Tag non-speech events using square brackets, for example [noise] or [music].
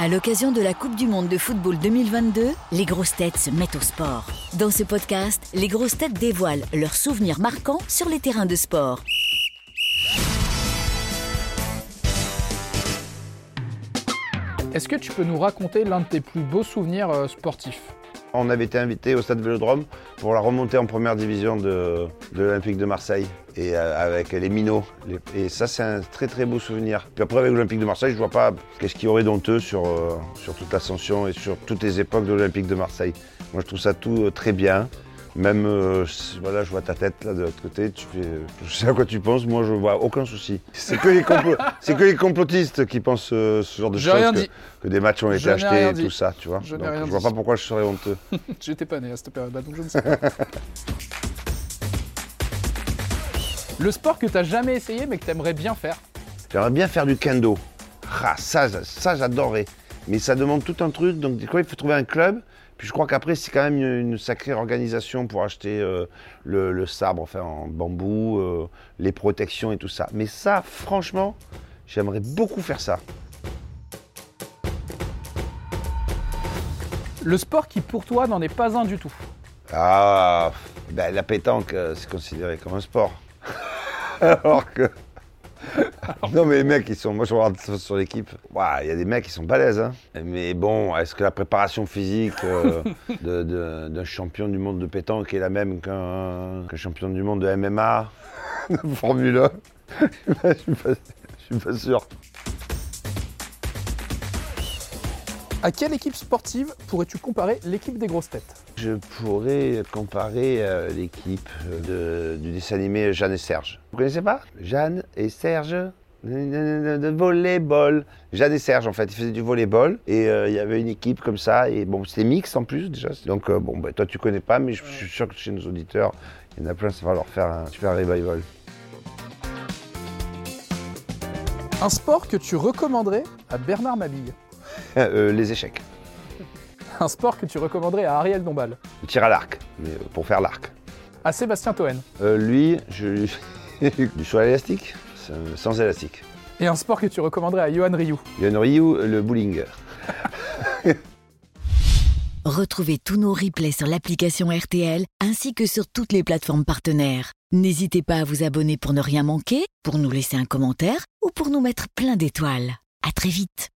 À l'occasion de la Coupe du Monde de football 2022, les grosses têtes se mettent au sport. Dans ce podcast, les grosses têtes dévoilent leurs souvenirs marquants sur les terrains de sport. Est-ce que tu peux nous raconter l'un de tes plus beaux souvenirs euh, sportifs? On avait été invité au stade Vélodrome pour la remontée en première division de, l'Olympique de Marseille et euh, avec les minots. Et ça, c'est un très très beau souvenir. Puis après, avec l'Olympique de Marseille, je vois pas qu'est-ce qu'il y aurait d'honteux sur, euh, sur toute l'ascension et sur toutes les époques de l'Olympique de Marseille. Moi, je trouve ça tout euh, très bien. Même, euh, si- voilà, je vois ta tête là de l'autre côté, tu fais, je sais à quoi tu penses, moi je vois aucun souci. C'est que les, [laughs] que complotistes qui pensent euh, ce genre de J'ai choses, rien que, dit. que des matchs ont été Je achetés et dit. tout ça, tu vois. Je Donc, rien je vois dit. pas pourquoi je serais honteux. [laughs] J'étais pas né à cette période-là, donc je ne sais pas. [laughs] Le sport que tu jamais essayé mais que tu aimerais bien faire J'aimerais bien faire du kendo. Ah, ça, ça j'adorerais. Mais ça demande tout un truc. Donc, quoi, il faut trouver un club. Puis je crois qu'après, c'est quand même une, une sacrée organisation pour acheter euh, le, le sabre enfin, en bambou, euh, les protections et tout ça. Mais ça, franchement, j'aimerais beaucoup faire ça. Le sport qui pour toi n'en est pas un du tout. Ah, ben, la pétanque, euh, c'est considéré comme un sport. [laughs] Alors que. [laughs] Non, mais les mecs, ils sont. Moi, je regarde sur l'équipe. Il y a des mecs qui sont balèzes. Hein. Mais bon, est-ce que la préparation physique euh, [laughs] d'un champion du monde de pétanque est la même qu'un champion du monde de MMA, de [laughs] Formule 1 Je suis pas, je suis pas sûr. À quelle équipe sportive pourrais-tu comparer l'équipe des grosses têtes? Je pourrais comparer euh, l'équipe de- du dessin animé Jeanne et Serge. Vous connaissez pas? Jeanne et Serge? De, volleyball. Jeanne et Serge, en fait, ils faisaient du volleyball et euh, il y avait une équipe comme ça. Et bon, c'était mixte en plus déjà. Donc, euh, bon, bah, toi, tu connais pas, mais je suis sûr que chez nos auditeurs, il y en a plein, ça va leur faire un super revival. Un sport que tu recommanderais à Bernard Mabille? Euh, les échecs. [laughs] Un sport que tu recommanderais à Ariel Dombal? Le tir à l'arc, mais euh, pour faire l'arc. À Sébastien Toen Euh, lui, je [laughs] du saut à l'élastique, sans- élastique. Et un sport que tu recommanderais à Johan Rioux? Yann Ryu, le bowling. [laughs] Retrouvez tous nos replays sur l'application RTL ainsi que sur toutes les plateformes partenaires. N'hésitez pas à vous abonner pour ne rien manquer, pour nous laisser un commentaire ou pour nous mettre plein d'étoiles. À très vite.